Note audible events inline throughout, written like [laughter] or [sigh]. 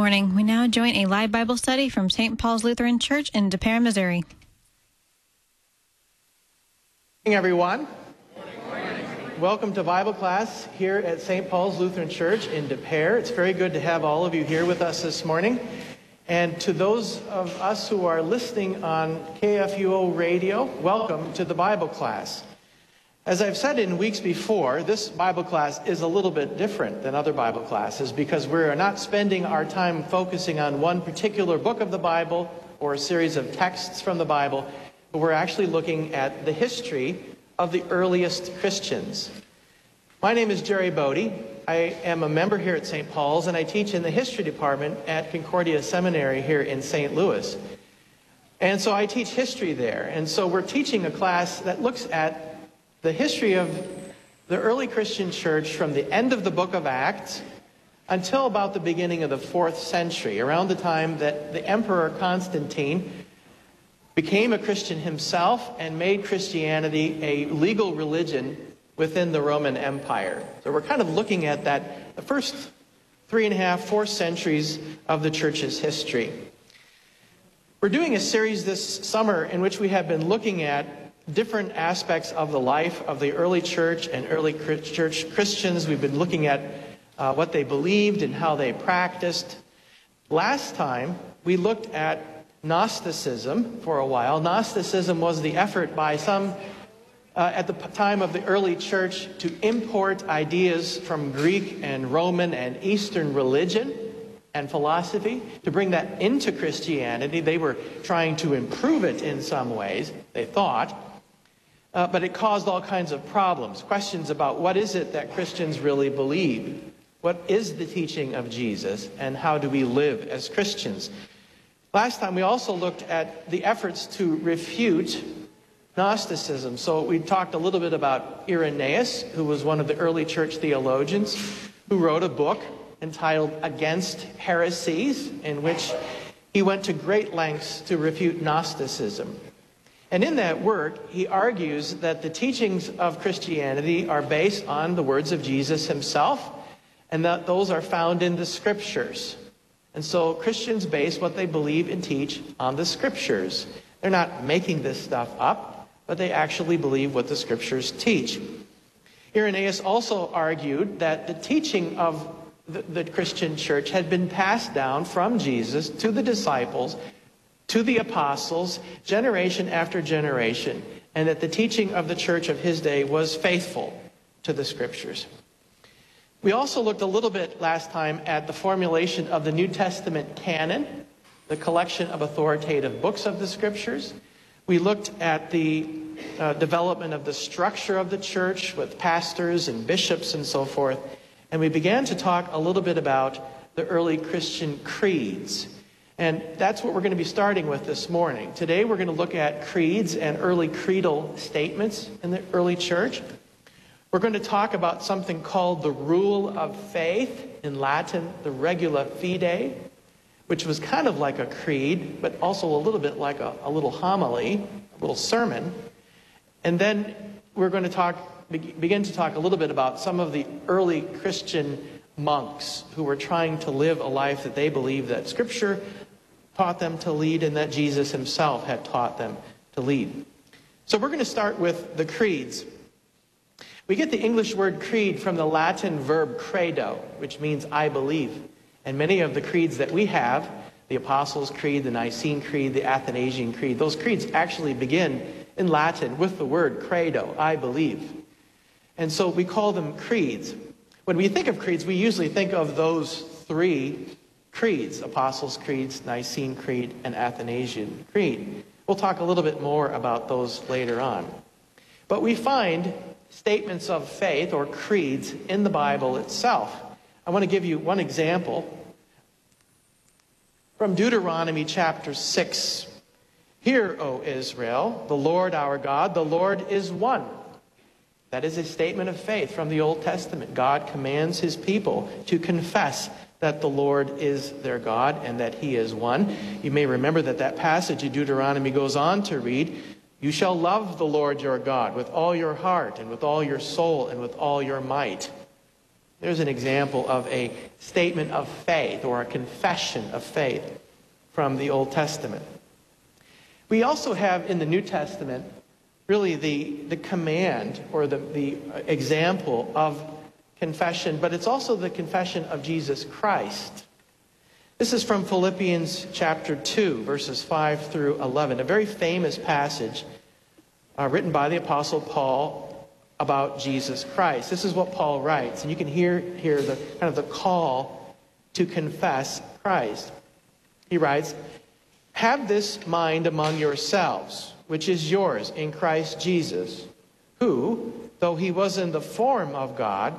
Good morning. We now join a live Bible study from St. Paul's Lutheran Church in Des Peres, Missouri. Good morning, everyone. Morning. Welcome to Bible class here at St. Paul's Lutheran Church in Des Peres. It's very good to have all of you here with us this morning. And to those of us who are listening on KFUO radio, welcome to the Bible class. As I've said in weeks before, this Bible class is a little bit different than other Bible classes because we're not spending our time focusing on one particular book of the Bible or a series of texts from the Bible, but we're actually looking at the history of the earliest Christians. My name is Jerry Bode. I am a member here at St. Paul's and I teach in the history department at Concordia Seminary here in St. Louis. And so I teach history there. And so we're teaching a class that looks at the history of the early Christian church from the end of the book of Acts until about the beginning of the fourth century, around the time that the Emperor Constantine became a Christian himself and made Christianity a legal religion within the Roman Empire. So we're kind of looking at that, the first three and a half, four centuries of the church's history. We're doing a series this summer in which we have been looking at different aspects of the life of the early church and early church Christians. We've been looking at uh, what they believed and how they practiced. Last time, we looked at Gnosticism for a while. Gnosticism was the effort by some uh, at the time of the early church to import ideas from Greek and Roman and Eastern religion and philosophy, to bring that into Christianity. They were trying to improve it in some ways, they thought. Uh, but it caused all kinds of problems. Questions about what is it that Christians really believe? What is the teaching of Jesus? And how do we live as Christians? Last time we also looked at the efforts to refute Gnosticism. So we talked a little bit about Irenaeus, who was one of the early church theologians, who wrote a book entitled Against Heresies, in which he went to great lengths to refute Gnosticism. And in that work, he argues that the teachings of Christianity are based on the words of Jesus himself, and that those are found in the scriptures. And so Christians base what they believe and teach on the scriptures. They're not making this stuff up, but they actually believe what the scriptures teach. Irenaeus also argued that the teaching of the, the Christian church had been passed down from Jesus to the disciples to the apostles, generation after generation, and that the teaching of the church of his day was faithful to the scriptures. We also looked a little bit last time at the formulation of the New Testament canon, the collection of authoritative books of the scriptures. We looked at the uh, development of the structure of the church with pastors and bishops and so forth. And we began to talk a little bit about the early Christian creeds and that's what we're going to be starting with this morning. Today we're going to look at creeds and early creedal statements in the early church. We're going to talk about something called the rule of faith, in Latin, the regula fidei, which was kind of like a creed, but also a little bit like a, a little homily, a little sermon. And then we're going to talk, begin to talk a little bit about some of the early Christian monks who were trying to live a life that they believed that Scripture taught them to lead and that Jesus himself had taught them to lead. So we're going to start with the creeds. We get the English word creed from the Latin verb credo, which means I believe. And many of the creeds that we have, the Apostles' Creed, the Nicene Creed, the Athanasian Creed, those creeds actually begin in Latin with the word credo, I believe. And so we call them creeds. When we think of creeds, we usually think of those three creeds Apostles' Creeds, Nicene Creed, and Athanasian Creed. We'll talk a little bit more about those later on. But we find statements of faith or creeds in the Bible itself. I want to give you one example from Deuteronomy chapter 6. Hear, O Israel, the Lord our God, the Lord is one. That is a statement of faith from the Old Testament. God commands his people to confess that the Lord is their God and that he is one. You may remember that that passage in Deuteronomy goes on to read, You shall love the Lord your God with all your heart and with all your soul and with all your might. There's an example of a statement of faith or a confession of faith from the Old Testament. We also have in the New Testament really the, the command or the, the example of confession, but it's also the confession of Jesus Christ. This is from Philippians chapter 2, verses 5 through 11, a very famous passage uh, written by the Apostle Paul about Jesus Christ. This is what Paul writes, and you can hear here the kind of the call to confess Christ. He writes, Have this mind among yourselves, which is yours in Christ Jesus, who, though he was in the form of God,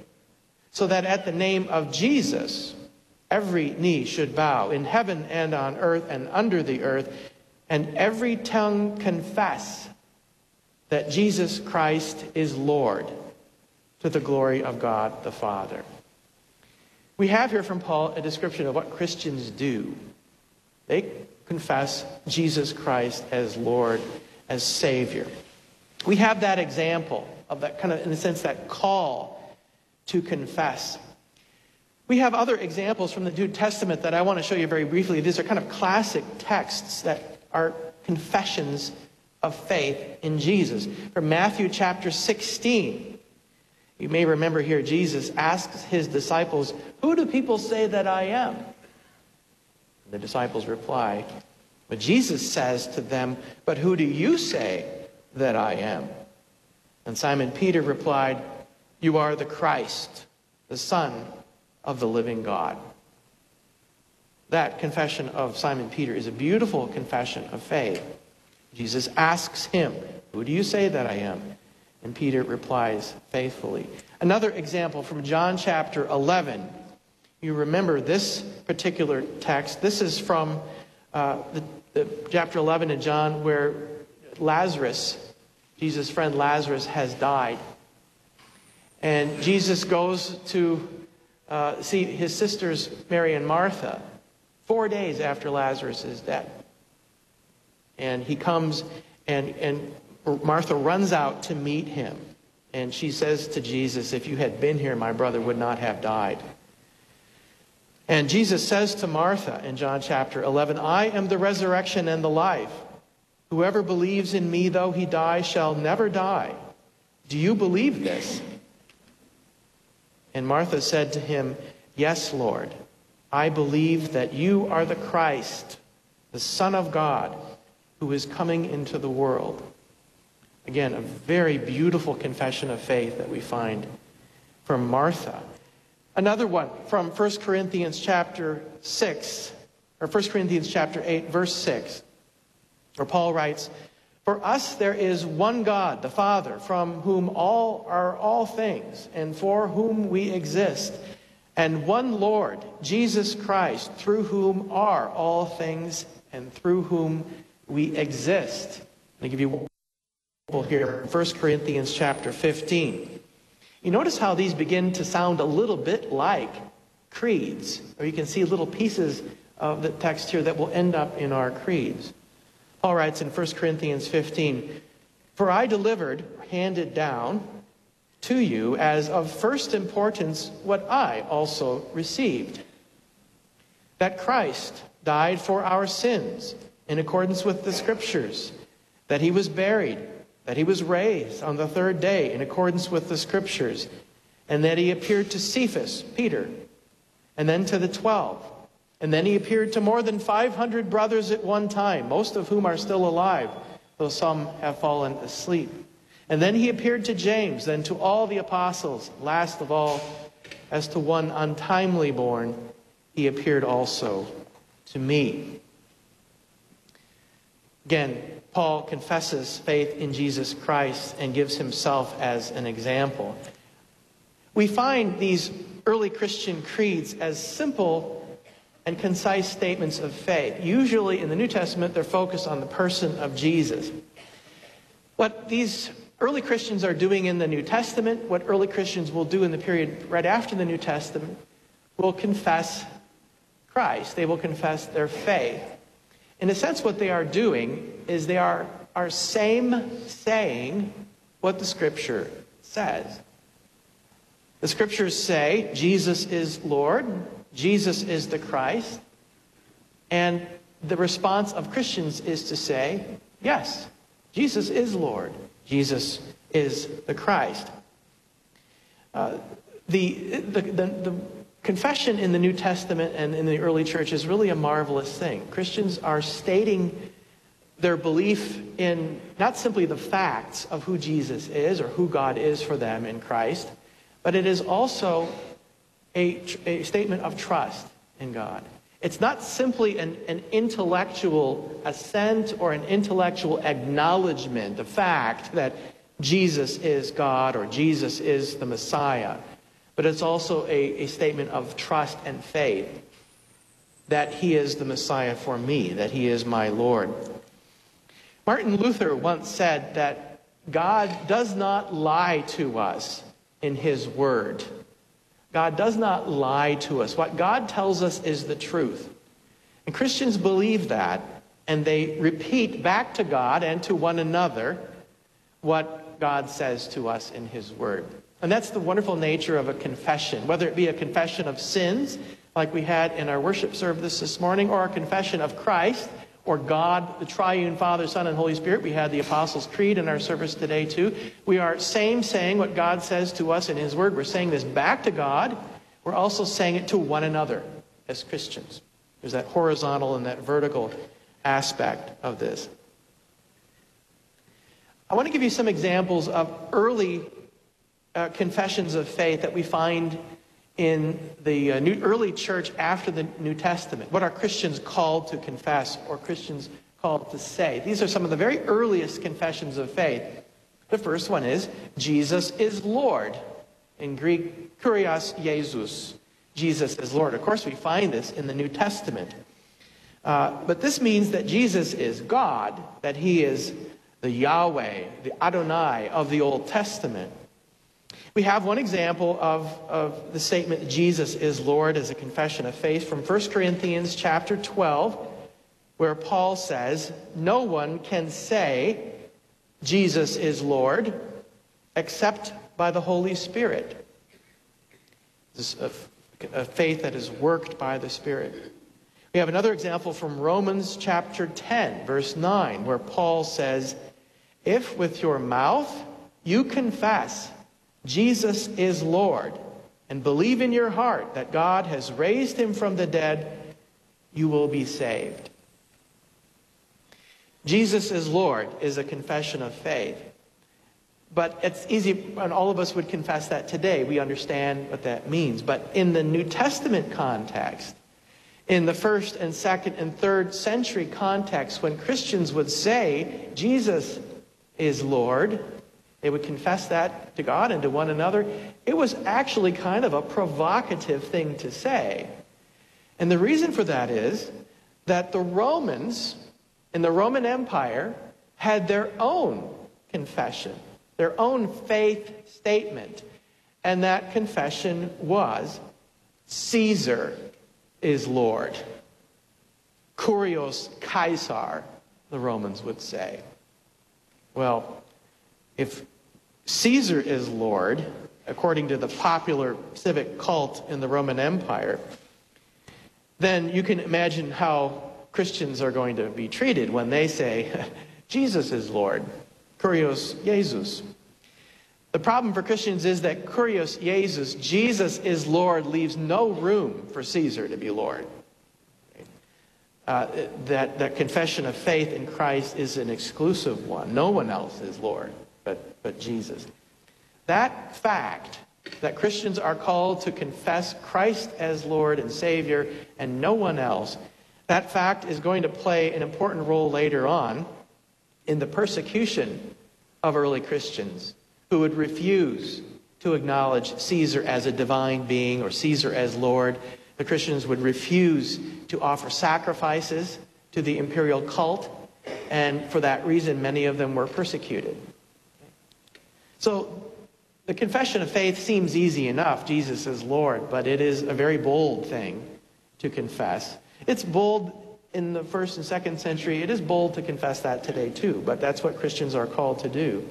so that at the name of Jesus, every knee should bow in heaven and on earth and under the earth, and every tongue confess that Jesus Christ is Lord to the glory of God the Father. We have here from Paul a description of what Christians do. They confess Jesus Christ as Lord, as Savior. We have that example of that kind of, in a sense, that call to confess. We have other examples from the New Testament that I want to show you very briefly. These are kind of classic texts that are confessions of faith in Jesus. From Matthew chapter 16, you may remember here Jesus asks his disciples, Who do people say that I am? The disciples reply, But Jesus says to them, But who do you say that I am? And Simon Peter replied, You are the Christ, the Son of the living God. That confession of Simon Peter is a beautiful confession of faith. Jesus asks him, Who do you say that I am? And Peter replies faithfully. Another example from John chapter 11. You remember this particular text. This is from uh, the, the chapter 11 in John where Lazarus, Jesus' friend Lazarus, has died. And Jesus goes to uh, see his sisters, Mary and Martha, four days after Lazarus dead. And he comes and, and Martha runs out to meet him. And she says to Jesus, If you had been here, my brother would not have died. And Jesus says to Martha in John chapter 11, I am the resurrection and the life. Whoever believes in me, though he die, shall never die. Do you believe this? And Martha said to him, Yes, Lord. I believe that you are the Christ, the Son of God, who is coming into the world. Again, a very beautiful confession of faith that we find from Martha. Another one from 1 Corinthians chapter 6, or 1 Corinthians chapter 8, verse 6, where Paul writes, For us there is one God, the Father, from whom all are all things, and for whom we exist, and one Lord, Jesus Christ, through whom are all things, and through whom we exist. Let me give you one example here, 1 Corinthians chapter 15. You notice how these begin to sound a little bit like creeds, or you can see little pieces of the text here that will end up in our creeds. Paul writes in 1 Corinthians 15, For I delivered, handed down to you as of first importance what I also received that Christ died for our sins in accordance with the Scriptures, that he was buried that he was raised on the third day in accordance with the scriptures, and that he appeared to Cephas, Peter, and then to the twelve. And then he appeared to more than 500 brothers at one time, most of whom are still alive, though some have fallen asleep. And then he appeared to James, then to all the apostles. Last of all, as to one untimely born, he appeared also to me. Again, Paul confesses faith in Jesus Christ and gives himself as an example. We find these early Christian creeds as simple and concise statements of faith. Usually in the New Testament, they're focused on the person of Jesus. What these early Christians are doing in the New Testament, what early Christians will do in the period right after the New Testament, will confess Christ. They will confess their faith. In a sense, what they are doing is they are, are same saying what the Scripture says. The Scriptures say Jesus is Lord, Jesus is the Christ, and the response of Christians is to say, yes, Jesus is Lord, Jesus is the Christ. Uh, the, the, the, the confession in the New Testament and in the early church is really a marvelous thing. Christians are stating their belief in not simply the facts of who Jesus is or who God is for them in Christ, but it is also a, a statement of trust in God. It's not simply an, an intellectual assent or an intellectual acknowledgement, the fact that Jesus is God or Jesus is the Messiah, but it's also a, a statement of trust and faith that he is the Messiah for me, that he is my Lord. Martin Luther once said that God does not lie to us in his word. God does not lie to us. What God tells us is the truth. And Christians believe that, and they repeat back to God and to one another what God says to us in his word. And that's the wonderful nature of a confession, whether it be a confession of sins, like we had in our worship service this morning, or a confession of Christ, or God, the triune Father, Son, and Holy Spirit. We had the Apostles' Creed in our service today, too. We are same saying what God says to us in His Word. We're saying this back to God. We're also saying it to one another as Christians. There's that horizontal and that vertical aspect of this. I want to give you some examples of early uh, confessions of faith that we find in the uh, new, early church after the New Testament. What are Christians called to confess or Christians called to say? These are some of the very earliest confessions of faith. The first one is Jesus is Lord. In Greek, Kurios Jesus. Jesus is Lord. Of course, we find this in the New Testament. Uh, but this means that Jesus is God, that he is the Yahweh, the Adonai of the Old Testament. We have one example of, of the statement Jesus is Lord as a confession of faith from 1 Corinthians chapter 12, where Paul says, No one can say Jesus is Lord except by the Holy Spirit. This is a, a faith that is worked by the Spirit. We have another example from Romans chapter 10, verse 9, where Paul says, If with your mouth you confess Jesus is Lord, and believe in your heart that God has raised him from the dead, you will be saved. Jesus is Lord is a confession of faith. But it's easy, and all of us would confess that today. We understand what that means. But in the New Testament context, in the first and second and third century context, when Christians would say, Jesus is Lord, they would confess that to God and to one another. It was actually kind of a provocative thing to say. And the reason for that is that the Romans in the Roman Empire had their own confession, their own faith statement. And that confession was Caesar is Lord. Kurios Caesar, the Romans would say. Well, if Caesar is Lord, according to the popular civic cult in the Roman Empire, then you can imagine how Christians are going to be treated when they say, [laughs] Jesus is Lord, Kurios Jesus. The problem for Christians is that Kurios Jesus, Jesus is Lord, leaves no room for Caesar to be Lord. Uh, that, that confession of faith in Christ is an exclusive one. No one else is Lord but, but Jesus. That fact that Christians are called to confess Christ as Lord and Savior and no one else, that fact is going to play an important role later on in the persecution of early Christians who would refuse to acknowledge Caesar as a divine being or Caesar as Lord. The Christians would refuse to offer sacrifices to the imperial cult, and for that reason, many of them were persecuted. So the confession of faith seems easy enough. Jesus is Lord, but it is a very bold thing to confess. It's bold in the first and second century. It is bold to confess that today, too, but that's what Christians are called to do.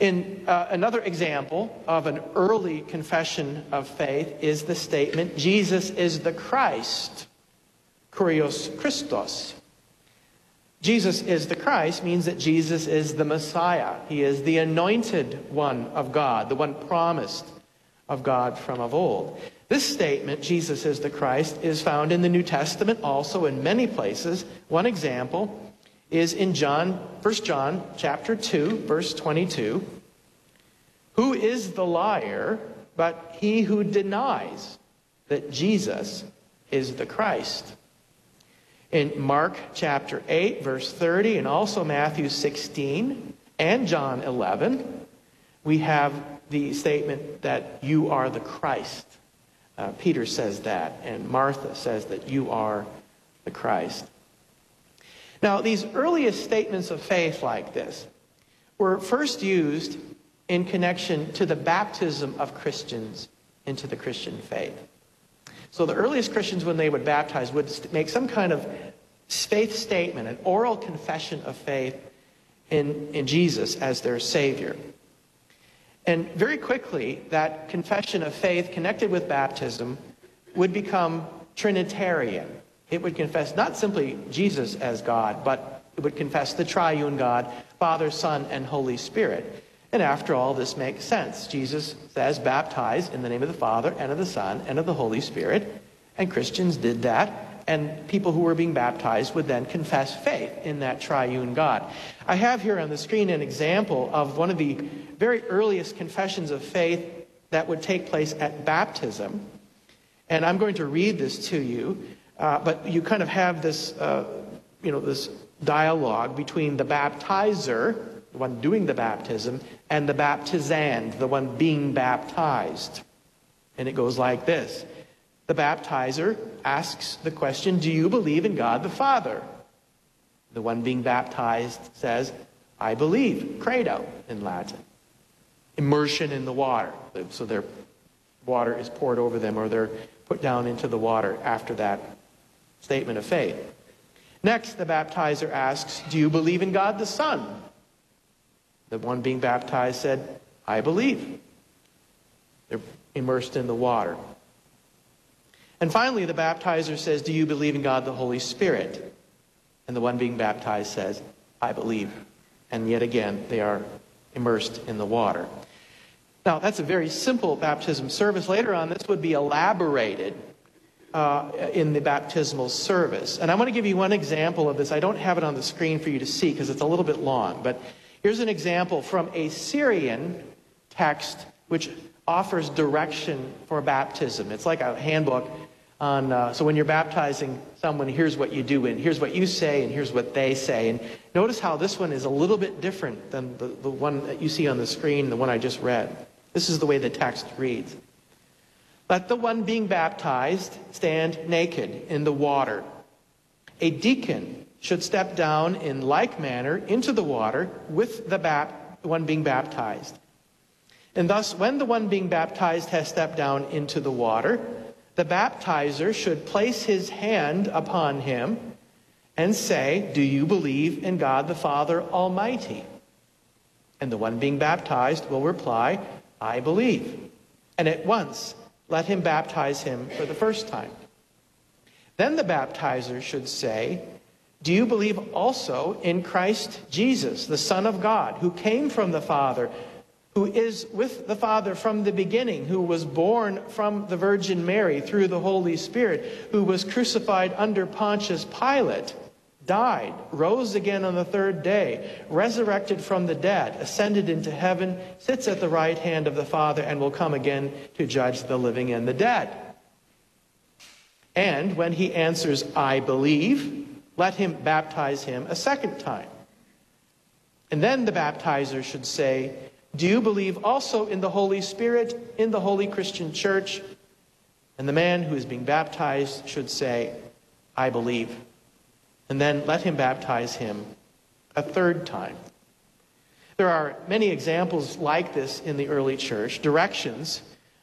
In uh, another example of an early confession of faith is the statement, Jesus is the Christ, Kurios Christos. Jesus is the Christ means that Jesus is the Messiah. He is the anointed one of God, the one promised of God from of old. This statement, Jesus is the Christ, is found in the New Testament also in many places. One example is in John, 1 John chapter 2, verse 22. Who is the liar but he who denies that Jesus is the Christ? In Mark chapter 8, verse 30, and also Matthew 16 and John 11, we have the statement that you are the Christ. Uh, Peter says that, and Martha says that you are the Christ. Now, these earliest statements of faith like this were first used in connection to the baptism of Christians into the Christian faith. So the earliest Christians, when they would baptize, would make some kind of faith statement, an oral confession of faith in, in Jesus as their Savior. And very quickly, that confession of faith connected with baptism would become Trinitarian. It would confess not simply Jesus as God, but it would confess the triune God, Father, Son, and Holy Spirit. And after all, this makes sense. Jesus says, baptize in the name of the Father, and of the Son, and of the Holy Spirit. And Christians did that. And people who were being baptized would then confess faith in that triune God. I have here on the screen an example of one of the very earliest confessions of faith that would take place at baptism. And I'm going to read this to you. Uh, but you kind of have this, uh, you know, this dialogue between the baptizer, the one doing the baptism, and the baptizand, the one being baptized. And it goes like this. The baptizer asks the question, Do you believe in God the Father? The one being baptized says, I believe, credo in Latin. Immersion in the water. So their water is poured over them or they're put down into the water after that statement of faith. Next, the baptizer asks, Do you believe in God the Son? The one being baptized said, I believe. They're immersed in the water. And finally, the baptizer says, Do you believe in God the Holy Spirit? And the one being baptized says, I believe. And yet again, they are immersed in the water. Now, that's a very simple baptism service. Later on, this would be elaborated uh, in the baptismal service. And I want to give you one example of this. I don't have it on the screen for you to see because it's a little bit long. But here's an example from a Syrian text which offers direction for baptism. It's like a handbook on, uh, so when you're baptizing someone, here's what you do, and here's what you say, and here's what they say. And notice how this one is a little bit different than the, the one that you see on the screen, the one I just read. This is the way the text reads. Let the one being baptized stand naked in the water. A deacon should step down in like manner into the water with the bap- one being baptized. And thus, when the one being baptized has stepped down into the water, the baptizer should place his hand upon him and say, Do you believe in God the Father Almighty? And the one being baptized will reply, I believe. And at once, let him baptize him for the first time. Then the baptizer should say, Do you believe also in Christ Jesus, the Son of God, who came from the Father, who is with the Father from the beginning, who was born from the Virgin Mary through the Holy Spirit, who was crucified under Pontius Pilate? died, rose again on the third day, resurrected from the dead, ascended into heaven, sits at the right hand of the Father, and will come again to judge the living and the dead. And when he answers, I believe, let him baptize him a second time. And then the baptizer should say, Do you believe also in the Holy Spirit, in the Holy Christian Church? And the man who is being baptized should say, I believe. And then let him baptize him a third time. There are many examples like this in the early church, directions,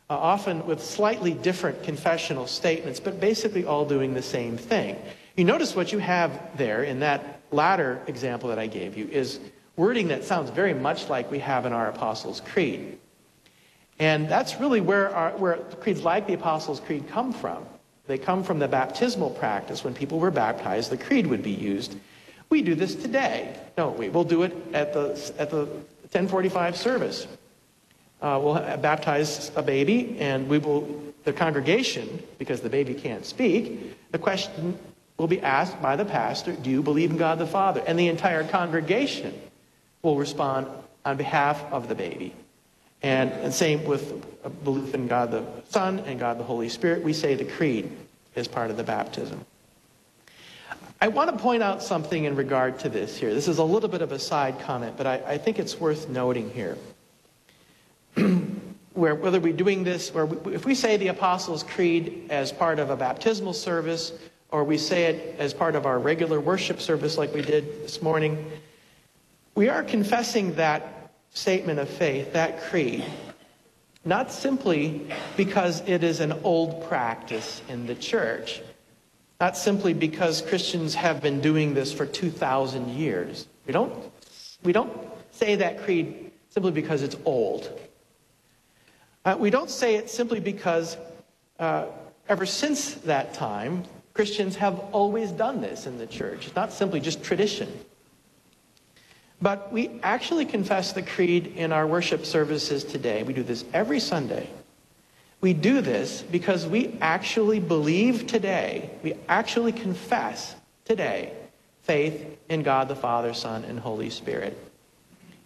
uh, often with slightly different confessional statements, but basically all doing the same thing. You notice what you have there in that latter example that I gave you is wording that sounds very much like we have in our Apostles' Creed. And that's really where, our, where creeds like the Apostles' Creed come from. They come from the baptismal practice. When people were baptized, the creed would be used. We do this today, don't we? We'll do it at the, at the 1045 service. Uh, we'll baptize a baby, and we will, the congregation, because the baby can't speak, the question will be asked by the pastor, Do you believe in God the Father? And the entire congregation will respond on behalf of the baby. And, and same with belief in God the Son and God the Holy Spirit. We say the creed is part of the baptism. I want to point out something in regard to this here. This is a little bit of a side comment, but I, I think it's worth noting here. [clears throat] Where, whether we're doing this, or we, if we say the Apostles' Creed as part of a baptismal service, or we say it as part of our regular worship service like we did this morning, we are confessing that statement of faith, that creed, not simply because it is an old practice in the church, not simply because Christians have been doing this for 2,000 years. We don't, we don't say that creed simply because it's old. Uh, we don't say it simply because uh, ever since that time, Christians have always done this in the church. It's not simply just tradition. But we actually confess the creed in our worship services today. We do this every Sunday. We do this because we actually believe today, we actually confess today faith in God the Father, Son, and Holy Spirit.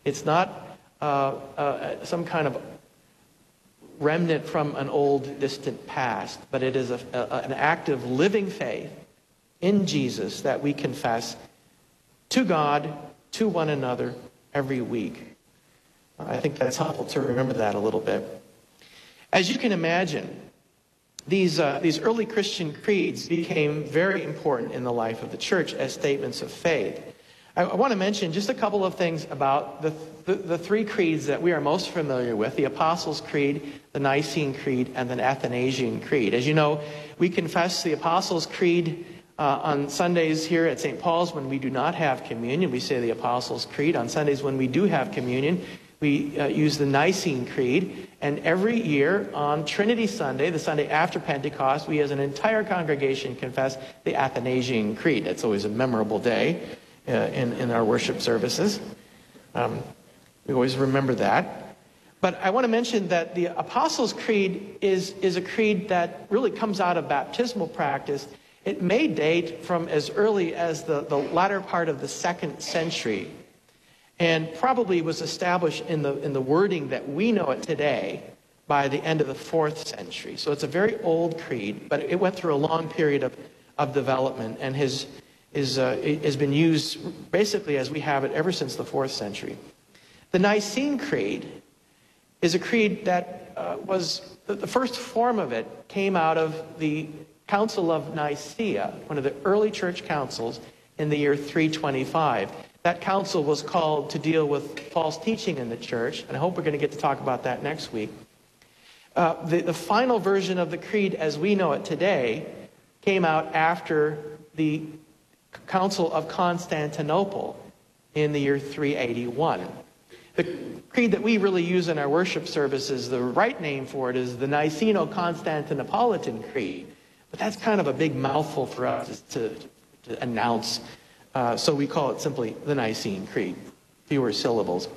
It's not uh, uh, some kind of remnant from an old, distant past, but it is a, a, an active, living faith in Jesus that we confess to God to one another every week. I think that's helpful to remember that a little bit. As you can imagine, these, uh, these early Christian creeds became very important in the life of the church as statements of faith. I, I want to mention just a couple of things about the, the, the, three creeds that we are most familiar with the Apostles' Creed, the Nicene Creed, and the Athanasian Creed. As you know, we confess the Apostles' Creed uh, on Sundays here at St. Paul's, when we do not have communion, we say the Apostles' Creed. On Sundays, when we do have communion, we uh, use the Nicene Creed. And every year on Trinity Sunday, the Sunday after Pentecost, we as an entire congregation confess the Athanasian Creed. That's always a memorable day uh, in, in our worship services. Um, we always remember that. But I want to mention that the Apostles' Creed is, is a creed that really comes out of baptismal practice it may date from as early as the, the latter part of the second century and probably was established in the, in the wording that we know it today by the end of the fourth century. So it's a very old creed, but it went through a long period of, of development and has, is, uh, has been used basically as we have it ever since the fourth century. The Nicene Creed is a creed that uh, was, the, the first form of it came out of the Council of Nicaea, one of the early church councils in the year 325. That council was called to deal with false teaching in the church, and I hope we're going to get to talk about that next week. Uh, the, the final version of the creed as we know it today came out after the Council of Constantinople in the year 381. The creed that we really use in our worship services, the right name for it is the Niceno-Constantinopolitan Creed. But that's kind of a big mouthful for us to, to announce. Uh, so we call it simply the Nicene Creed, fewer syllables.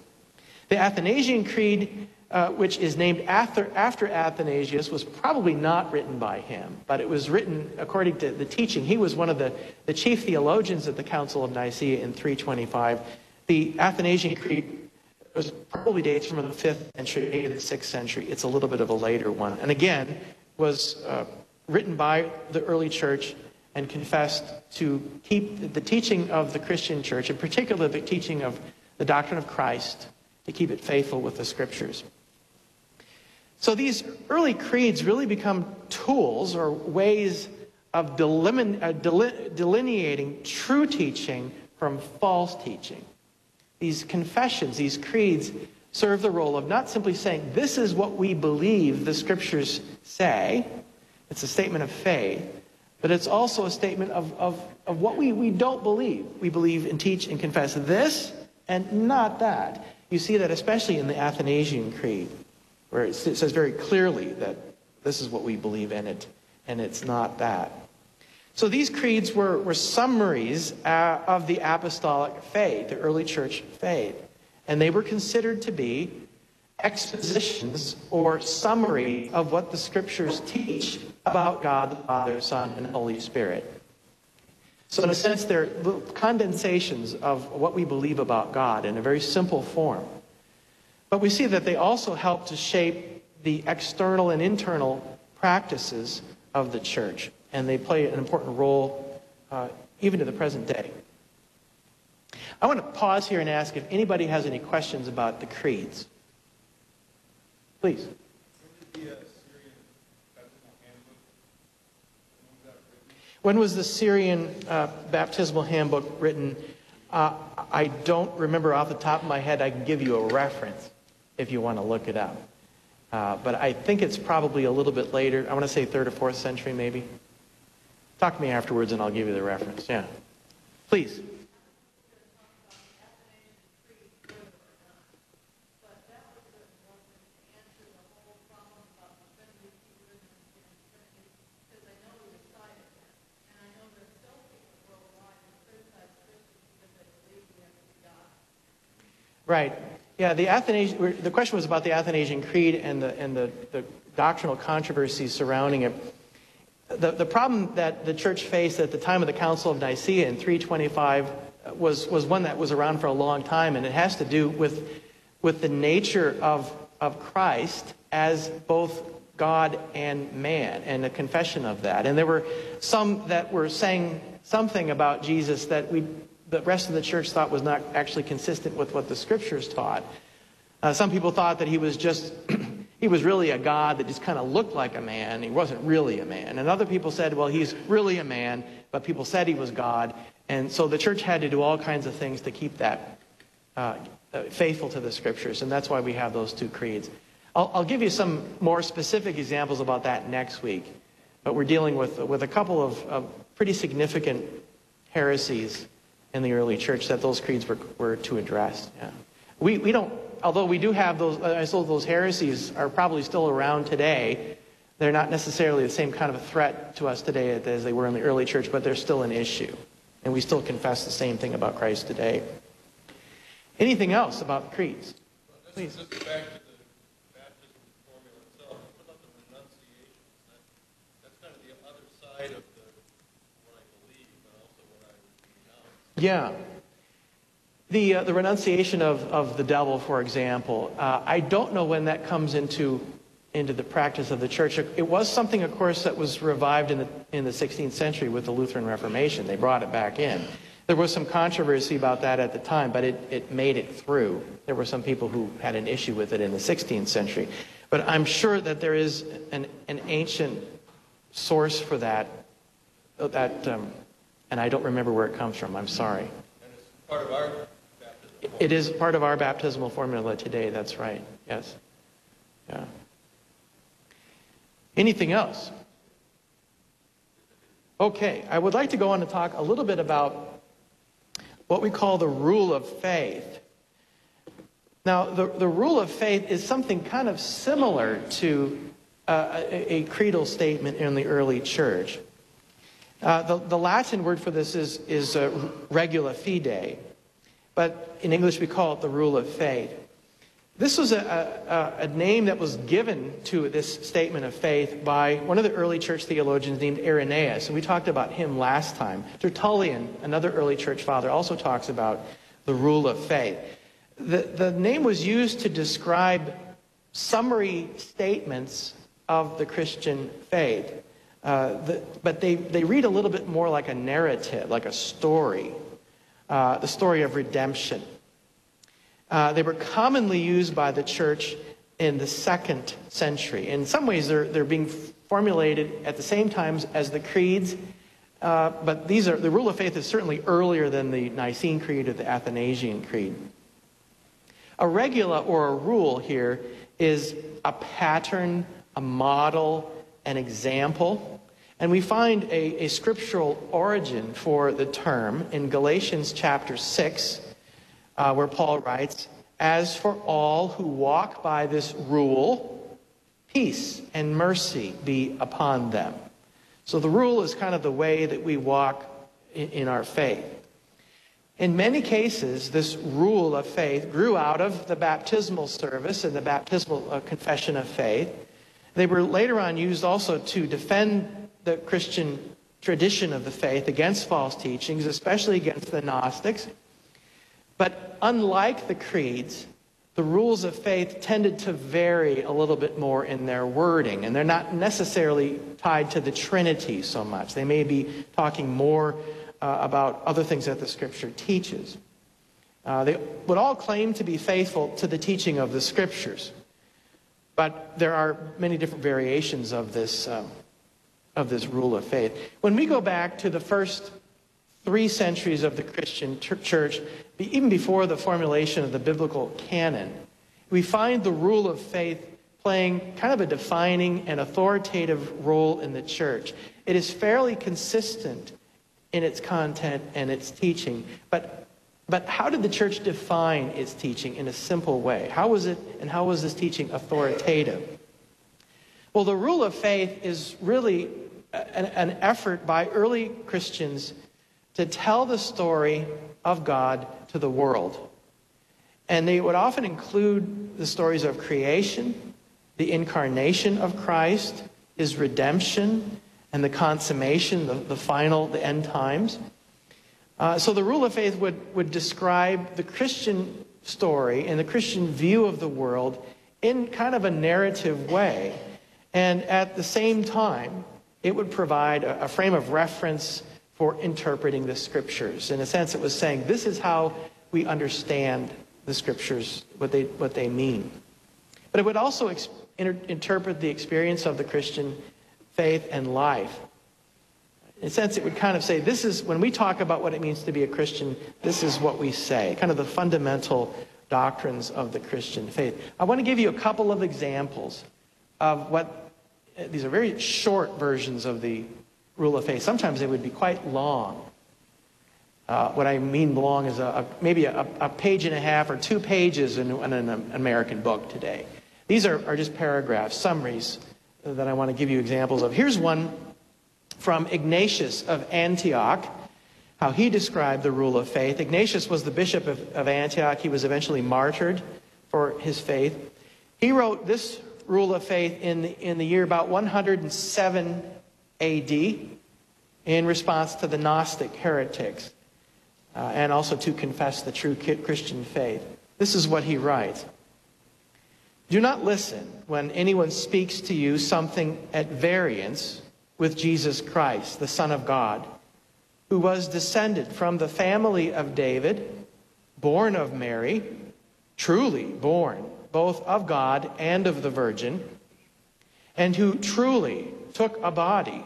The Athanasian Creed, uh, which is named after, after Athanasius, was probably not written by him, but it was written according to the teaching. He was one of the, the chief theologians at the Council of Nicaea in 325. The Athanasian Creed was probably dates from the 5th century, maybe the 6th century. It's a little bit of a later one. And again, was uh, written by the early church and confessed to keep the teaching of the Christian church, in particular the teaching of the doctrine of Christ, to keep it faithful with the scriptures. So these early creeds really become tools or ways of uh, delineating true teaching from false teaching. These confessions, these creeds, serve the role of not simply saying, this is what we believe the scriptures say, it's a statement of faith, but it's also a statement of, of, of what we, we don't believe. We believe and teach and confess this and not that. You see that especially in the Athanasian Creed, where it says very clearly that this is what we believe in it, and it's not that. So these creeds were, were summaries uh, of the apostolic faith, the early church faith. And they were considered to be expositions or summary of what the scriptures teach about God the Father, Son, and Holy Spirit. So, in a sense, they're condensations of what we believe about God in a very simple form. But we see that they also help to shape the external and internal practices of the church, and they play an important role uh, even to the present day. I want to pause here and ask if anybody has any questions about the creeds. Please. When was the Syrian uh, baptismal handbook written? Uh, I don't remember off the top of my head. I can give you a reference if you want to look it up. Uh, but I think it's probably a little bit later. I want to say third or fourth century, maybe. Talk to me afterwards, and I'll give you the reference. Yeah. Please. Right. Yeah, the Athanasian, the question was about the Athanasian Creed and the, and the, the doctrinal controversies surrounding it. The, the problem that the church faced at the time of the Council of Nicaea in 325 uh, was, was one that was around for a long time, and it has to do with, with the nature of, of Christ as both God and man, and a confession of that. And there were some that were saying something about Jesus that we the rest of the church thought was not actually consistent with what the scriptures taught. Uh, some people thought that he was just, [clears throat] he was really a God that just kind of looked like a man. He wasn't really a man. And other people said, well, he's really a man, but people said he was God. And so the church had to do all kinds of things to keep that uh, uh faithful to the scriptures. And that's why we have those two creeds. I'll, I'll give you some more specific examples about that next week. But we're dealing with, with a couple of, of pretty significant heresies in the early church that those creeds were, were to address. Yeah. We, we don't, although we do have those, uh, I so those heresies are probably still around today. They're not necessarily the same kind of a threat to us today as they were in the early church, but they're still an issue. And we still confess the same thing about Christ today. Anything else about creeds? Please. Yeah. The, uh, the renunciation of, of the devil, for example, uh, I don't know when that comes into, into the practice of the church. It was something, of course, that was revived in the, in the 16th century with the Lutheran Reformation. They brought it back in. There was some controversy about that at the time, but it, it made it through. There were some people who had an issue with it in the 16th century. But I'm sure that there is an, an ancient source for that, that um, and I don't remember where it comes from. I'm sorry. part of our It is part of our baptismal formula today. That's right. Yes. Yeah. Anything else? Okay, I would like to go on and talk a little bit about what we call the rule of faith. Now, the, the rule of faith is something kind of similar to uh, a, a creedal statement in the early church. Uh, the, the, Latin word for this is, is uh, regula fidei, but in English we call it the rule of faith. This was a, a, a, name that was given to this statement of faith by one of the early church theologians named Irenaeus, and we talked about him last time. Tertullian, another early church father, also talks about the rule of faith. The, the name was used to describe summary statements of the Christian faith. Uh, the, but they, they read a little bit more like a narrative, like a story, uh, the story of redemption. Uh, they were commonly used by the church in the second century. In some ways, they're, they're being formulated at the same times as the creeds, uh, but these are, the rule of faith is certainly earlier than the Nicene Creed or the Athanasian Creed. A regula or a rule here is a pattern, a model, an example. And we find a, a scriptural origin for the term in Galatians chapter 6, uh, where Paul writes, As for all who walk by this rule, peace and mercy be upon them. So the rule is kind of the way that we walk in, in our faith. In many cases, this rule of faith grew out of the baptismal service and the baptismal uh, confession of faith. They were later on used also to defend the Christian tradition of the faith against false teachings, especially against the Gnostics. But unlike the creeds, the rules of faith tended to vary a little bit more in their wording, and they're not necessarily tied to the Trinity so much. They may be talking more uh, about other things that the Scripture teaches. Uh, they would all claim to be faithful to the teaching of the Scriptures, but there are many different variations of this, um, of this rule of faith. When we go back to the first three centuries of the Christian church, even before the formulation of the biblical canon, we find the rule of faith playing kind of a defining and authoritative role in the church. It is fairly consistent in its content and its teaching, but but how did the church define its teaching in a simple way? How was it and how was this teaching authoritative? Well, the rule of faith is really an, an effort by early Christians to tell the story of God to the world. And they would often include the stories of creation, the incarnation of Christ, his redemption, and the consummation, the, the final, the end times. Uh, so the rule of faith would, would describe the Christian story and the Christian view of the world in kind of a narrative way. And at the same time, it would provide a, a frame of reference for interpreting the scriptures. In a sense, it was saying, this is how we understand the scriptures, what they, what they mean. But it would also ex- inter- interpret the experience of the Christian faith and life. In a sense, it would kind of say, this is, when we talk about what it means to be a Christian, this is what we say, kind of the fundamental doctrines of the Christian faith. I want to give you a couple of examples of what, these are very short versions of the rule of faith. Sometimes they would be quite long. Uh, what I mean long is a, a maybe a, a, page and a half or two pages in, in an American book today. These are, are just paragraphs, summaries that I want to give you examples of. Here's one from Ignatius of Antioch, how he described the rule of faith. Ignatius was the bishop of, of Antioch. He was eventually martyred for his faith. He wrote this rule of faith in the, in the year about 107 AD in response to the Gnostic heretics uh, and also to confess the true Christian faith. This is what he writes. Do not listen when anyone speaks to you something at variance with Jesus Christ, the Son of God, who was descended from the family of David, born of Mary, truly born both of God and of the Virgin, and who truly took a body.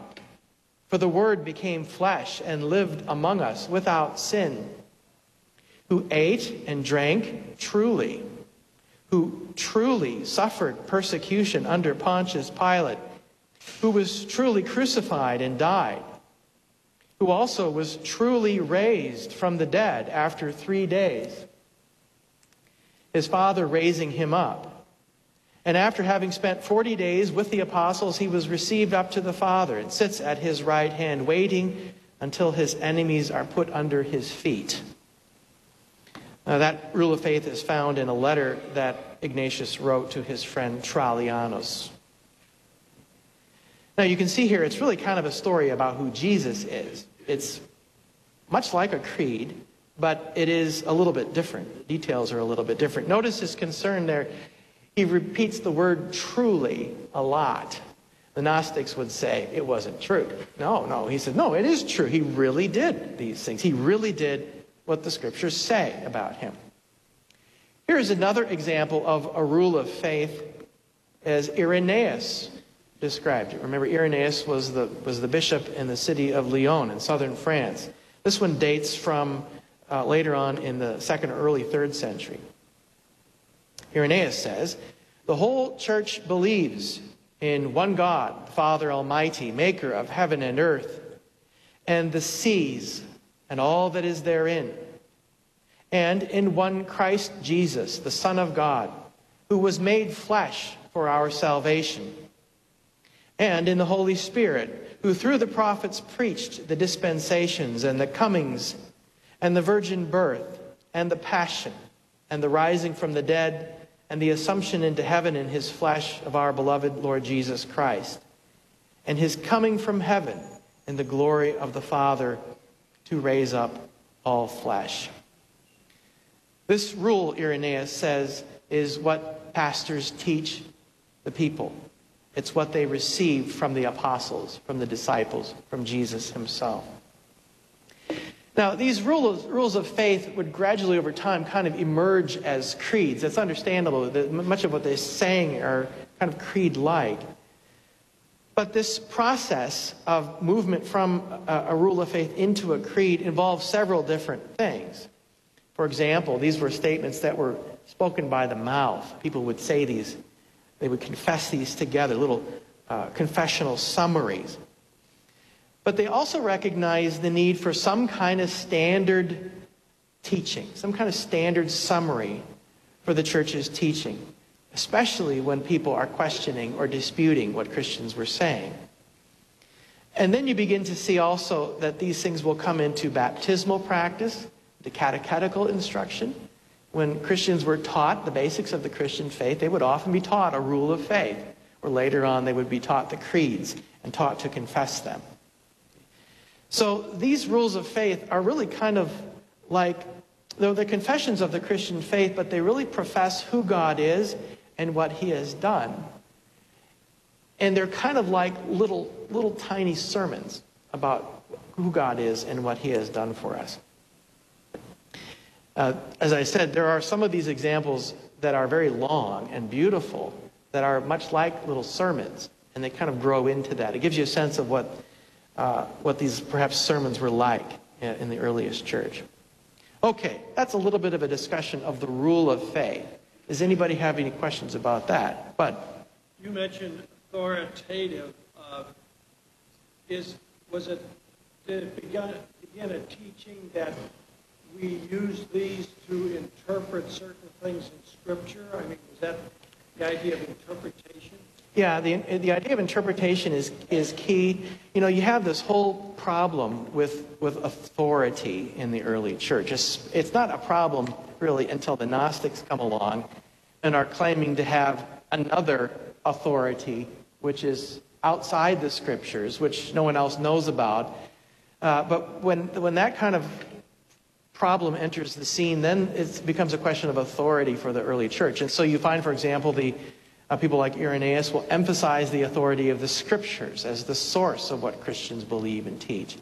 For the Word became flesh and lived among us without sin, who ate and drank truly, who truly suffered persecution under Pontius Pilate, who was truly crucified and died, who also was truly raised from the dead after three days, his Father raising him up and after having spent 40 days with the apostles, he was received up to the Father and sits at his right hand, waiting until his enemies are put under his feet. Now, that rule of faith is found in a letter that Ignatius wrote to his friend Trallianus. Now, you can see here, it's really kind of a story about who Jesus is. It's much like a creed, but it is a little bit different. The details are a little bit different. Notice his concern there he repeats the word truly a lot. The Gnostics would say it wasn't true. No, no. He said, no, it is true. He really did these things. He really did what the scriptures say about him. Here's another example of a rule of faith as Irenaeus described it. Remember, Irenaeus was the, was the bishop in the city of Lyon in southern France. This one dates from uh, later on in the second or early third century. Irenaeus says, The whole church believes in one God, Father Almighty, maker of heaven and earth, and the seas and all that is therein, and in one Christ Jesus, the Son of God, who was made flesh for our salvation, and in the Holy Spirit, who through the prophets preached the dispensations and the comings and the virgin birth and the passion and the rising from the dead and the assumption into heaven in his flesh of our beloved Lord Jesus Christ, and his coming from heaven in the glory of the Father to raise up all flesh. This rule, Irenaeus says, is what pastors teach the people. It's what they received from the apostles, from the disciples, from Jesus himself. Now, these rules, rules of faith would gradually over time kind of emerge as creeds. It's understandable that much of what they're saying are kind of creed like. But this process of movement from a, a rule of faith into a creed involves several different things. For example, these were statements that were spoken by the mouth. People would say these, they would confess these together, little uh, confessional summaries. But they also recognize the need for some kind of standard teaching, some kind of standard summary for the church's teaching, especially when people are questioning or disputing what Christians were saying. And then you begin to see also that these things will come into baptismal practice, the catechetical instruction. When Christians were taught the basics of the Christian faith, they would often be taught a rule of faith, or later on they would be taught the creeds and taught to confess them. So these rules of faith are really kind of like, they're the confessions of the Christian faith, but they really profess who God is and what he has done. And they're kind of like little, little tiny sermons about who God is and what he has done for us. Uh, as I said, there are some of these examples that are very long and beautiful that are much like little sermons, and they kind of grow into that. It gives you a sense of what uh, what these perhaps sermons were like in the earliest church. Okay, that's a little bit of a discussion of the rule of faith. Does anybody have any questions about that? But you mentioned authoritative. Uh, is was it did it begin, begin a teaching that we use these to interpret certain things in Scripture? I mean, was that the idea of interpretation? Yeah, the, the idea of interpretation is, is key. You know, you have this whole problem with, with authority in the early church. It's, it's not a problem, really, until the Gnostics come along and are claiming to have another authority, which is outside the scriptures, which no one else knows about. Uh, but when, when that kind of problem enters the scene, then it becomes a question of authority for the early church. And so you find, for example, the uh, people like Irenaeus will emphasize the authority of the scriptures as the source of what Christians believe and teach.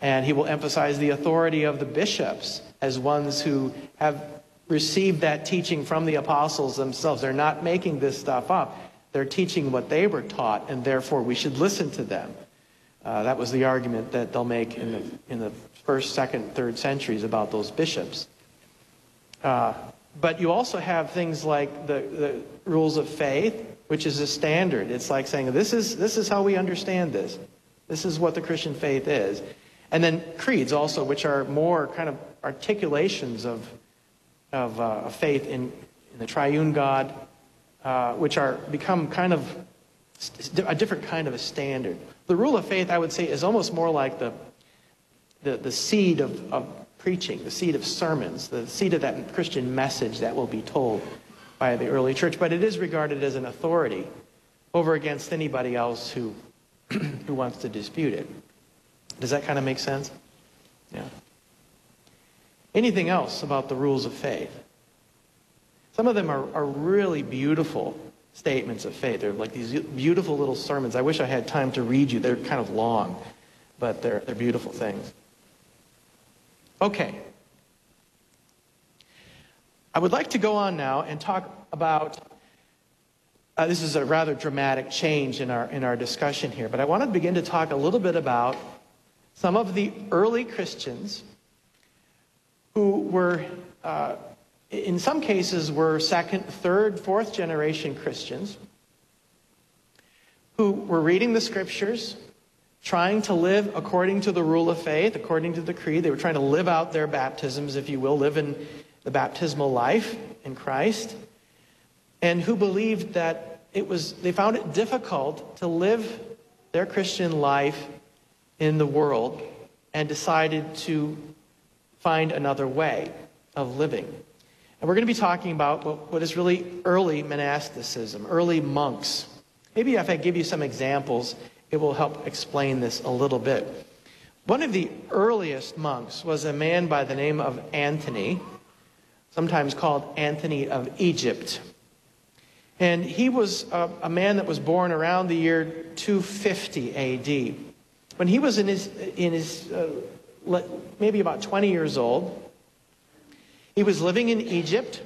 And he will emphasize the authority of the bishops as ones who have received that teaching from the apostles themselves. They're not making this stuff up. They're teaching what they were taught, and therefore we should listen to them. Uh, that was the argument that they'll make in the, in the first, second, third centuries about those bishops. Uh, but you also have things like the, the rules of faith, which is a standard. It's like saying, this is, this is how we understand this. This is what the Christian faith is. And then creeds also, which are more kind of articulations of, of uh, faith in, in the triune God, uh, which are become kind of a different kind of a standard. The rule of faith, I would say, is almost more like the, the, the seed of, of preaching, the seed of sermons, the seed of that Christian message that will be told by the early church. But it is regarded as an authority over against anybody else who, [clears throat] who wants to dispute it. Does that kind of make sense? Yeah. Anything else about the rules of faith? Some of them are, are really beautiful statements of faith. They're like these beautiful little sermons. I wish I had time to read you. They're kind of long, but they're, they're beautiful things. Okay. I would like to go on now and talk about uh, this is a rather dramatic change in our, in our discussion here, but I want to begin to talk a little bit about some of the early Christians who were, uh, in some cases, were second, third, fourth generation Christians who were reading the scriptures, trying to live according to the rule of faith, according to the creed. They were trying to live out their baptisms, if you will, live in the baptismal life in Christ, and who believed that it was, they found it difficult to live their Christian life in the world and decided to find another way of living. And we're going to be talking about what, what is really early monasticism, early monks. Maybe if I give you some examples, it will help explain this a little bit. One of the earliest monks was a man by the name of Anthony, sometimes called Anthony of Egypt. And he was a, a man that was born around the year 250 AD. When he was in his, in his uh, maybe about 20 years old, he was living in Egypt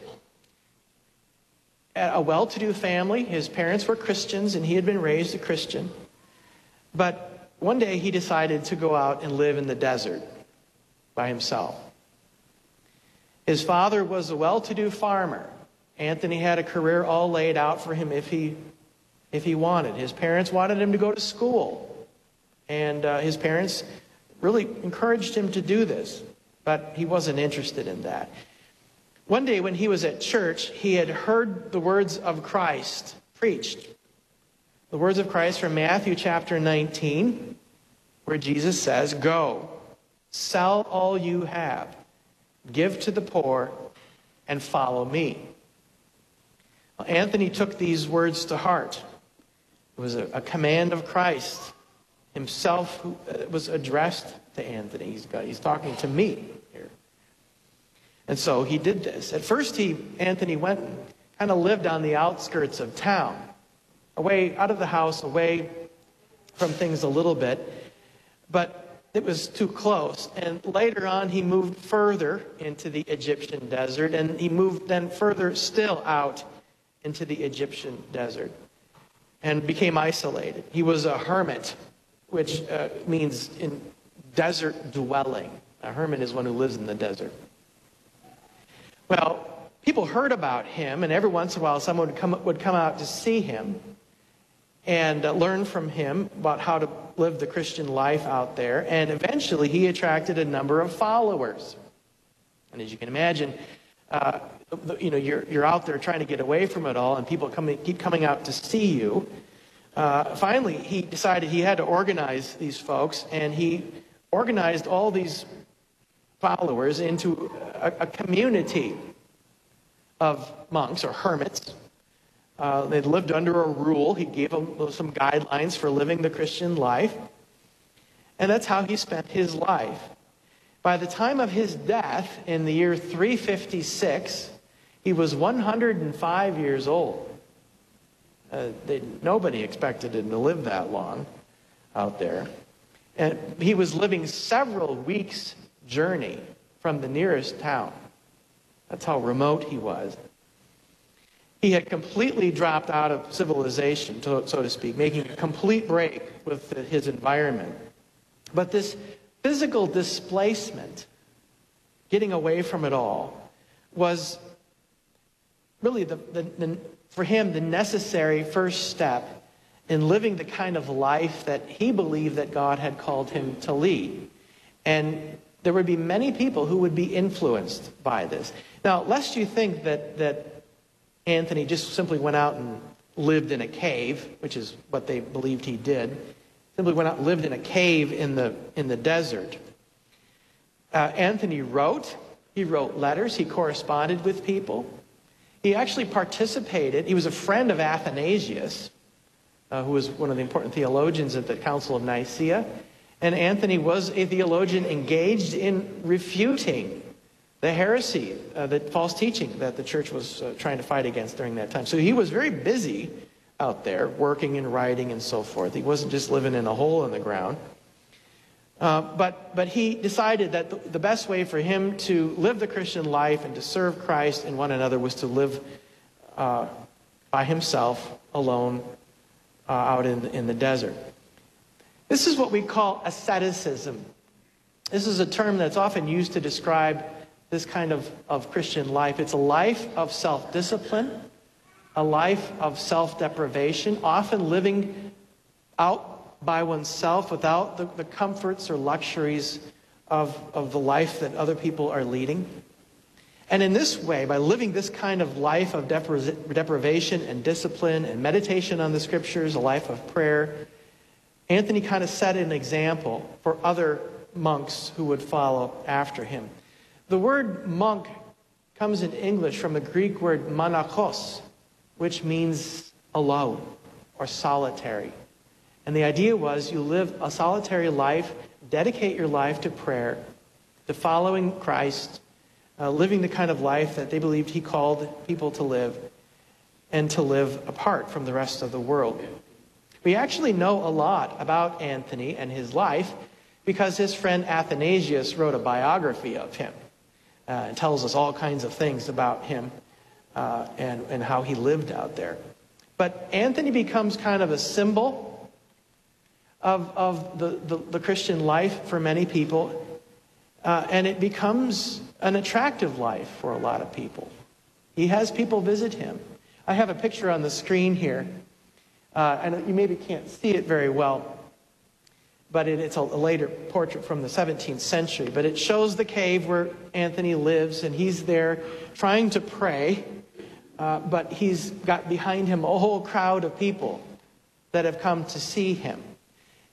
at a well to do family. His parents were Christians, and he had been raised a Christian. But one day he decided to go out and live in the desert by himself. His father was a well to do farmer. Anthony had a career all laid out for him if he, if he wanted. His parents wanted him to go to school. And uh, his parents really encouraged him to do this, but he wasn't interested in that. One day when he was at church, he had heard the words of Christ preached. The words of Christ from Matthew chapter 19, where Jesus says, Go, sell all you have, give to the poor, and follow me. Well, Anthony took these words to heart. It was a, a command of Christ himself who uh, was addressed to Anthony. He's, got, he's talking to me here. And so he did this. At first, he, Anthony went and kind of lived on the outskirts of town, away out of the house, away from things a little bit. But it was too close. And later on, he moved further into the Egyptian desert, and he moved then further still out into the Egyptian desert and became isolated. He was a hermit which uh, means in desert dwelling. A hermit is one who lives in the desert. Well, people heard about him, and every once in a while someone would come, would come out to see him and uh, learn from him about how to live the Christian life out there. And eventually he attracted a number of followers. And as you can imagine, uh, you know, you're, you're out there trying to get away from it all, and people come, keep coming out to see you. Uh, finally, he decided he had to organize these folks, and he organized all these followers into a, a community of monks or hermits. Uh, they lived under a rule. He gave them some guidelines for living the Christian life. And that's how he spent his life. By the time of his death in the year 356, he was 105 years old. Uh, they, nobody expected him to live that long out there. And he was living several weeks' journey from the nearest town. That's how remote he was. He had completely dropped out of civilization, so to speak, making a complete break with his environment. But this physical displacement, getting away from it all, was really the, the, the for him the necessary first step in living the kind of life that he believed that God had called him to lead. And there would be many people who would be influenced by this. Now, lest you think that, that Anthony just simply went out and lived in a cave, which is what they believed he did, simply went out and lived in a cave in the, in the desert. Uh, Anthony wrote, he wrote letters, he corresponded with people. He actually participated, he was a friend of Athanasius, uh, who was one of the important theologians at the Council of Nicaea. And Anthony was a theologian engaged in refuting the heresy, uh, the false teaching that the church was uh, trying to fight against during that time. So he was very busy out there, working and writing and so forth. He wasn't just living in a hole in the ground. Uh, but, but he decided that the, best way for him to live the Christian life and to serve Christ and one another was to live uh, by himself alone uh, out in, in the desert. This is what we call asceticism. This is a term that's often used to describe this kind of, of Christian life. It's a life of self discipline, a life of self deprivation, often living out by oneself without the, the comforts or luxuries of, of the life that other people are leading. And in this way, by living this kind of life of deprivation and discipline and meditation on the scriptures, a life of prayer, Anthony kind of set an example for other monks who would follow after him. The word monk comes in English from the Greek word monachos, which means alone or solitary. And the idea was you live a solitary life, dedicate your life to prayer, to following Christ, uh, living the kind of life that they believed he called people to live, and to live apart from the rest of the world. We actually know a lot about Anthony and his life because his friend Athanasius wrote a biography of him uh, and tells us all kinds of things about him uh, and, and how he lived out there. But Anthony becomes kind of a symbol of, of the, the, the Christian life for many people, uh, and it becomes an attractive life for a lot of people. He has people visit him. I have a picture on the screen here, uh, and you maybe can't see it very well, but it, it's a, a later portrait from the 17th century. But it shows the cave where Anthony lives, and he's there trying to pray, uh, but he's got behind him a whole crowd of people that have come to see him.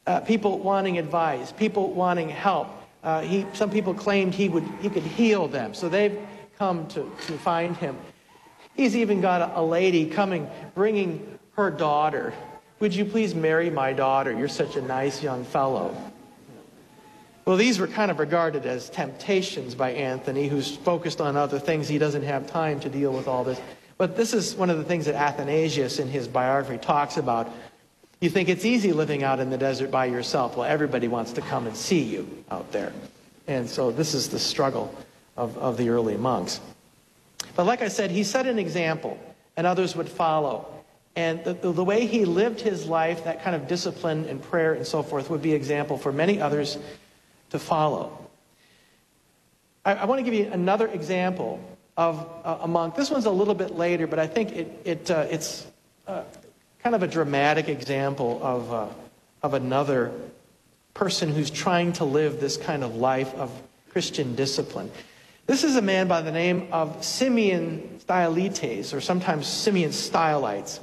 Uh, people wanting advice, people wanting help, uh, he, some people claimed he, would, he could heal them, so they've come to, to find him. He's even got a, a lady coming, bringing her daughter. Would you please marry my daughter? You're such a nice young fellow. Well, these were kind of regarded as temptations by Anthony, who's focused on other things. He doesn't have time to deal with all this. But this is one of the things that Athanasius in his biography talks about you think it's easy living out in the desert by yourself. Well, everybody wants to come and see you out there. And so this is the struggle of, of the early monks. But like I said, he set an example, and others would follow. And the, the, the, way he lived his life, that kind of discipline and prayer and so forth, would be example for many others to follow. I, I want to give you another example of a, a, monk. This one's a little bit later, but I think it, it, uh, it's uh, kind of a dramatic example of, uh, of another person who's trying to live this kind of life of Christian discipline. This is a man by the name of Simeon Stylites, or sometimes Simeon Stylites.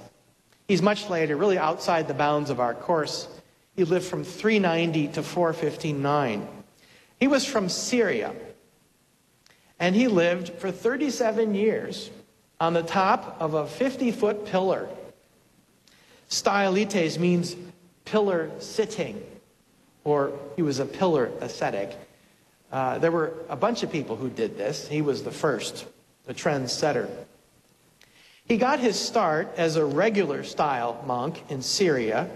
He's much later, really outside the bounds of our course. He lived from 390 to 459. He was from Syria, and he lived for 37 years on the top of a 50 foot pillar Stylites means pillar sitting, or he was a pillar ascetic. Uh, there were a bunch of people who did this. He was the first, the trendsetter. He got his start as a regular style monk in Syria,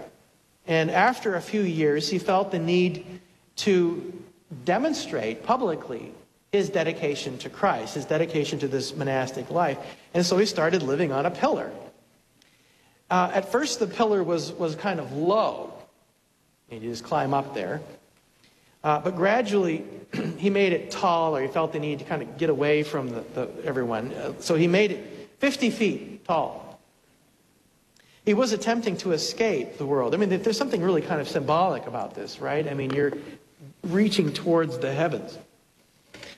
and after a few years, he felt the need to demonstrate publicly his dedication to Christ, his dedication to this monastic life. And so he started living on a pillar. Uh, at first, the pillar was, was kind of low. You just climb up there. Uh, but gradually, [clears throat] he made it taller. He felt the need to kind of get away from the, the, everyone. Uh, so he made it 50 feet tall. He was attempting to escape the world. I mean, there's something really kind of symbolic about this, right? I mean, you're reaching towards the heavens.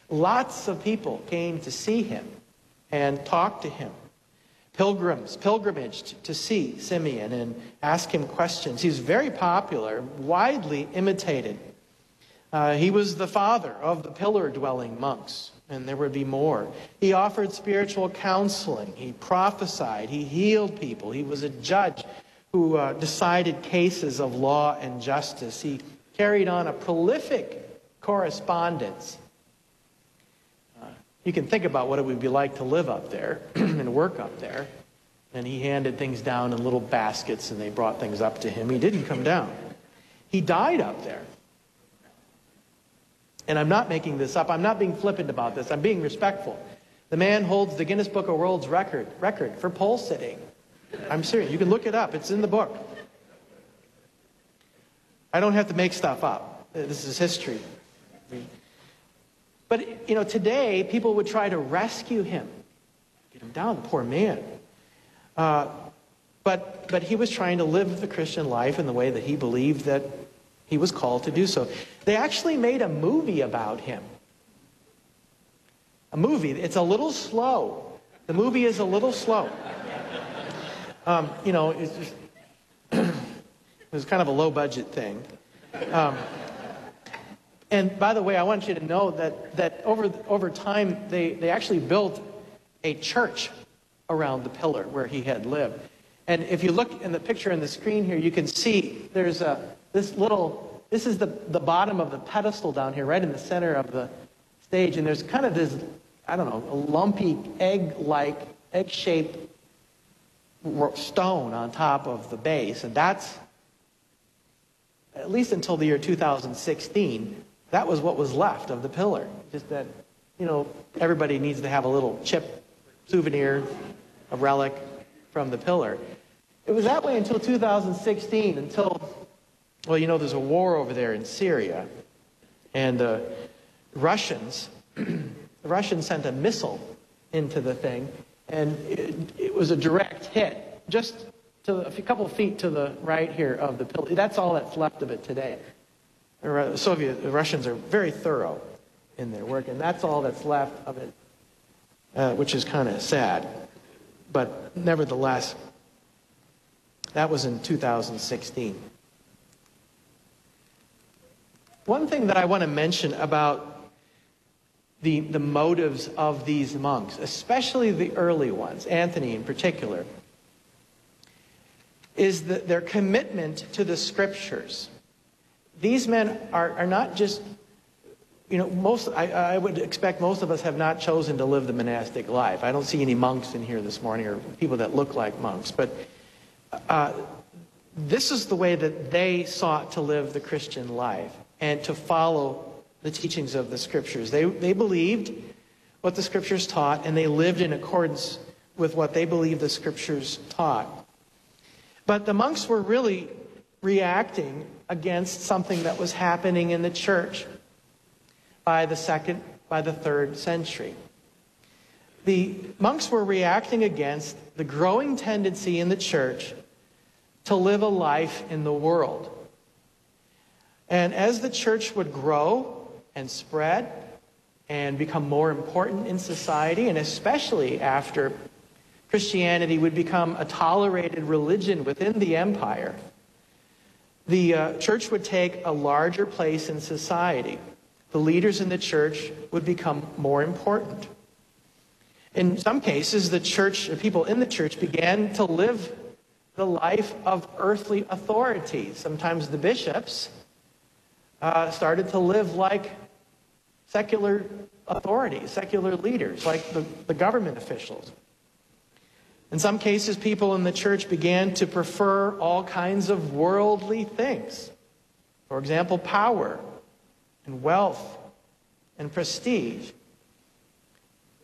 Lots of people came to see him and talk to him pilgrims pilgrimaged to see Simeon and ask him questions. He was very popular, widely imitated. Uh, he was the father of the pillar dwelling monks, and there would be more. He offered spiritual counseling, he prophesied, he healed people, he was a judge who uh, decided cases of law and justice. He carried on a prolific correspondence you can think about what it would be like to live up there [clears throat] and work up there. And he handed things down in little baskets and they brought things up to him. He didn't come down. He died up there. And I'm not making this up. I'm not being flippant about this. I'm being respectful. The man holds the Guinness Book of World's record, record for pole sitting. I'm serious. You can look it up. It's in the book. I don't have to make stuff up. This is history. But, you know, today people would try to rescue him, get him down, the poor man. Uh, but, but he was trying to live the Christian life in the way that he believed that he was called to do so. They actually made a movie about him. A movie. It's a little slow. The movie is a little slow. Um, you know, it's just, [clears throat] it was kind of a low budget thing. Um, and by the way, I want you to know that, that over, over time, they, they actually built a church around the pillar where he had lived. And if you look in the picture in the screen here, you can see there's a, this little, this is the, the bottom of the pedestal down here, right in the center of the stage. And there's kind of this, I don't know, a lumpy egg-like, egg-shaped stone on top of the base. And that's, at least until the year 2016, that was what was left of the pillar. Just that, you know, everybody needs to have a little chip souvenir, a relic from the pillar. It was that way until 2016, until, well, you know, there's a war over there in Syria. And the Russians, [clears throat] the Russians sent a missile into the thing, and it, it was a direct hit, just to a couple feet to the right here of the pillar. That's all that's left of it today. The Soviet, the Russians are very thorough in their work, and that's all that's left of it, uh, which is kind of sad. But nevertheless, that was in 2016. One thing that I want to mention about the, the motives of these monks, especially the early ones, Anthony in particular, is the, their commitment to the scriptures. These men are, are not just, you know, most, I, I would expect most of us have not chosen to live the monastic life. I don't see any monks in here this morning or people that look like monks, but uh, this is the way that they sought to live the Christian life and to follow the teachings of the scriptures. They, they believed what the scriptures taught and they lived in accordance with what they believed the scriptures taught. But the monks were really reacting against something that was happening in the church by the second, by the third century. The monks were reacting against the growing tendency in the church to live a life in the world. And as the church would grow and spread and become more important in society, and especially after Christianity would become a tolerated religion within the empire, the uh, church would take a larger place in society. The leaders in the church would become more important. In some cases, the church, the people in the church began to live the life of earthly authority. Sometimes the bishops uh, started to live like secular authorities, secular leaders, like the, the government officials. In some cases, people in the church began to prefer all kinds of worldly things. For example, power and wealth and prestige.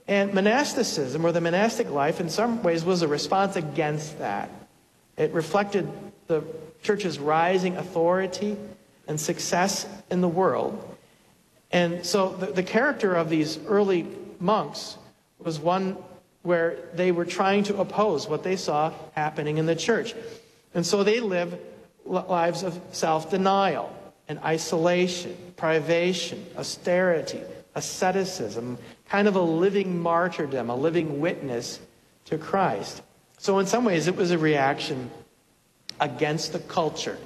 And monasticism, or the monastic life, in some ways was a response against that. It reflected the church's rising authority and success in the world. And so the, the character of these early monks was one where they were trying to oppose what they saw happening in the church. And so they live lives of self denial and isolation, privation, austerity, asceticism, kind of a living martyrdom, a living witness to Christ. So, in some ways, it was a reaction against the culture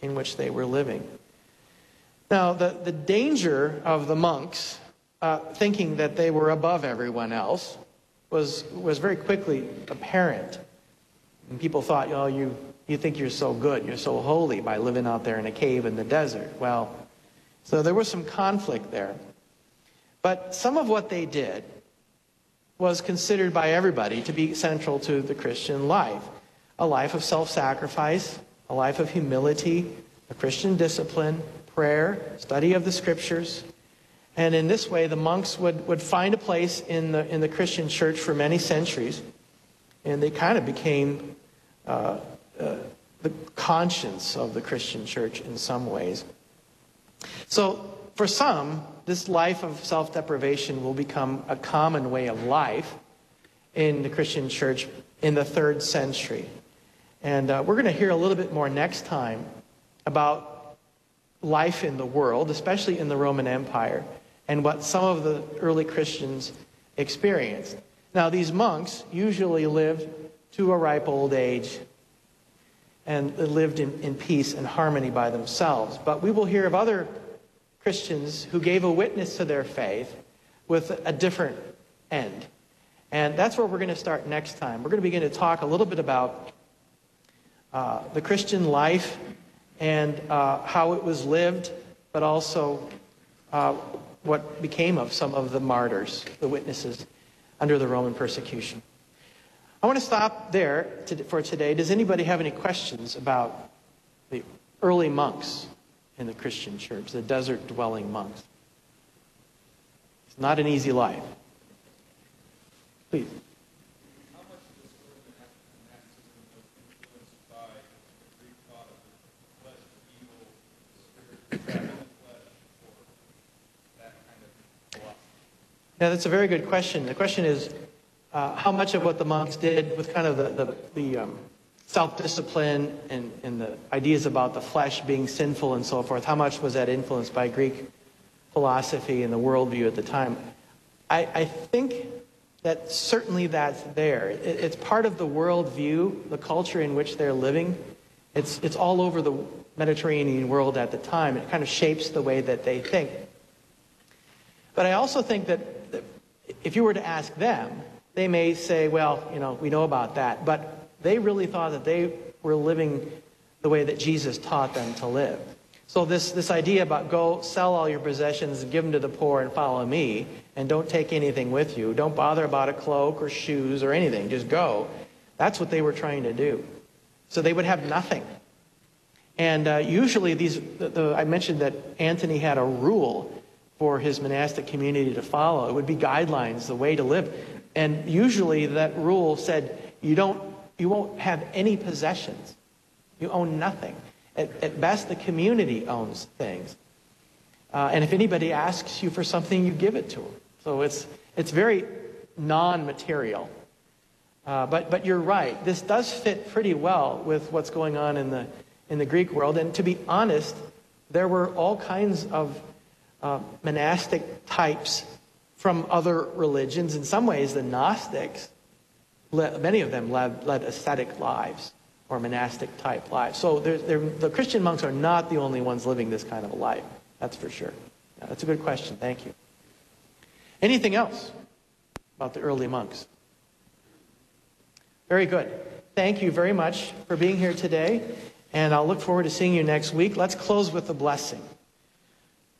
in which they were living. Now, the, the danger of the monks uh, thinking that they were above everyone else was, was very quickly apparent. And people thought, oh, you, you think you're so good, you're so holy by living out there in a cave in the desert. Well, so there was some conflict there. But some of what they did was considered by everybody to be central to the Christian life a life of self sacrifice, a life of humility, a Christian discipline, prayer, study of the scriptures, and in this way, the monks would, would find a place in the, in the Christian church for many centuries. And they kind of became uh, the conscience of the Christian church in some ways. So, for some, this life of self deprivation will become a common way of life in the Christian church in the third century. And uh, we're going to hear a little bit more next time about life in the world, especially in the Roman Empire, and what some of the early Christians experienced. Now, these monks usually lived to a ripe old age and lived in, in peace and harmony by themselves. But we will hear of other Christians who gave a witness to their faith with a different end. And that's where we're going to start next time. We're going to begin to talk a little bit about uh, the Christian life and uh, how it was lived, but also uh, what became of some of the martyrs, the witnesses under the Roman persecution. I want to stop there to, for today. Does anybody have any questions about the early monks in the Christian church, the desert dwelling monks? It's not an easy life. Please. Yeah, that's a very good question. The question is, uh, how much of what the monks did with kind of the, the, the um, self-discipline and, and the ideas about the flesh being sinful and so forth, how much was that influenced by Greek philosophy and the worldview at the time? I, I think that certainly that's there. It, it's part of the worldview, the culture in which they're living. It's, it's all over the Mediterranean world at the time. It kind of shapes the way that they think. But I also think that, that if you were to ask them, they may say, well, you know, we know about that. But they really thought that they were living the way that Jesus taught them to live. So this, this idea about go sell all your possessions and give them to the poor and follow me and don't take anything with you. Don't bother about a cloak or shoes or anything. Just go. That's what they were trying to do. So they would have nothing. And uh, usually these, the, the, I mentioned that Antony had a rule for his monastic community to follow. It would be guidelines, the way to live. And usually that rule said you don't you won't have any possessions. You own nothing. At, at best, the community owns things. Uh, and if anybody asks you for something, you give it to them. So it's, it's very non material. Uh, but, but you're right. This does fit pretty well with what's going on in the, in the Greek world. And to be honest, there were all kinds of uh, monastic types from other religions. In some ways, the Gnostics, many of them led, led ascetic lives or monastic type lives. So they're, they're, the Christian monks are not the only ones living this kind of a life. That's for sure. Yeah, that's a good question. Thank you. Anything else about the early monks? Very good. Thank you very much for being here today, and I'll look forward to seeing you next week. Let's close with a blessing.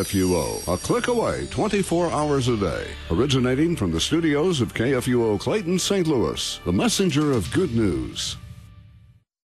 KFUO, a click away 24 hours a day. Originating from the studios of KFUO Clayton, St. Louis, the messenger of good news.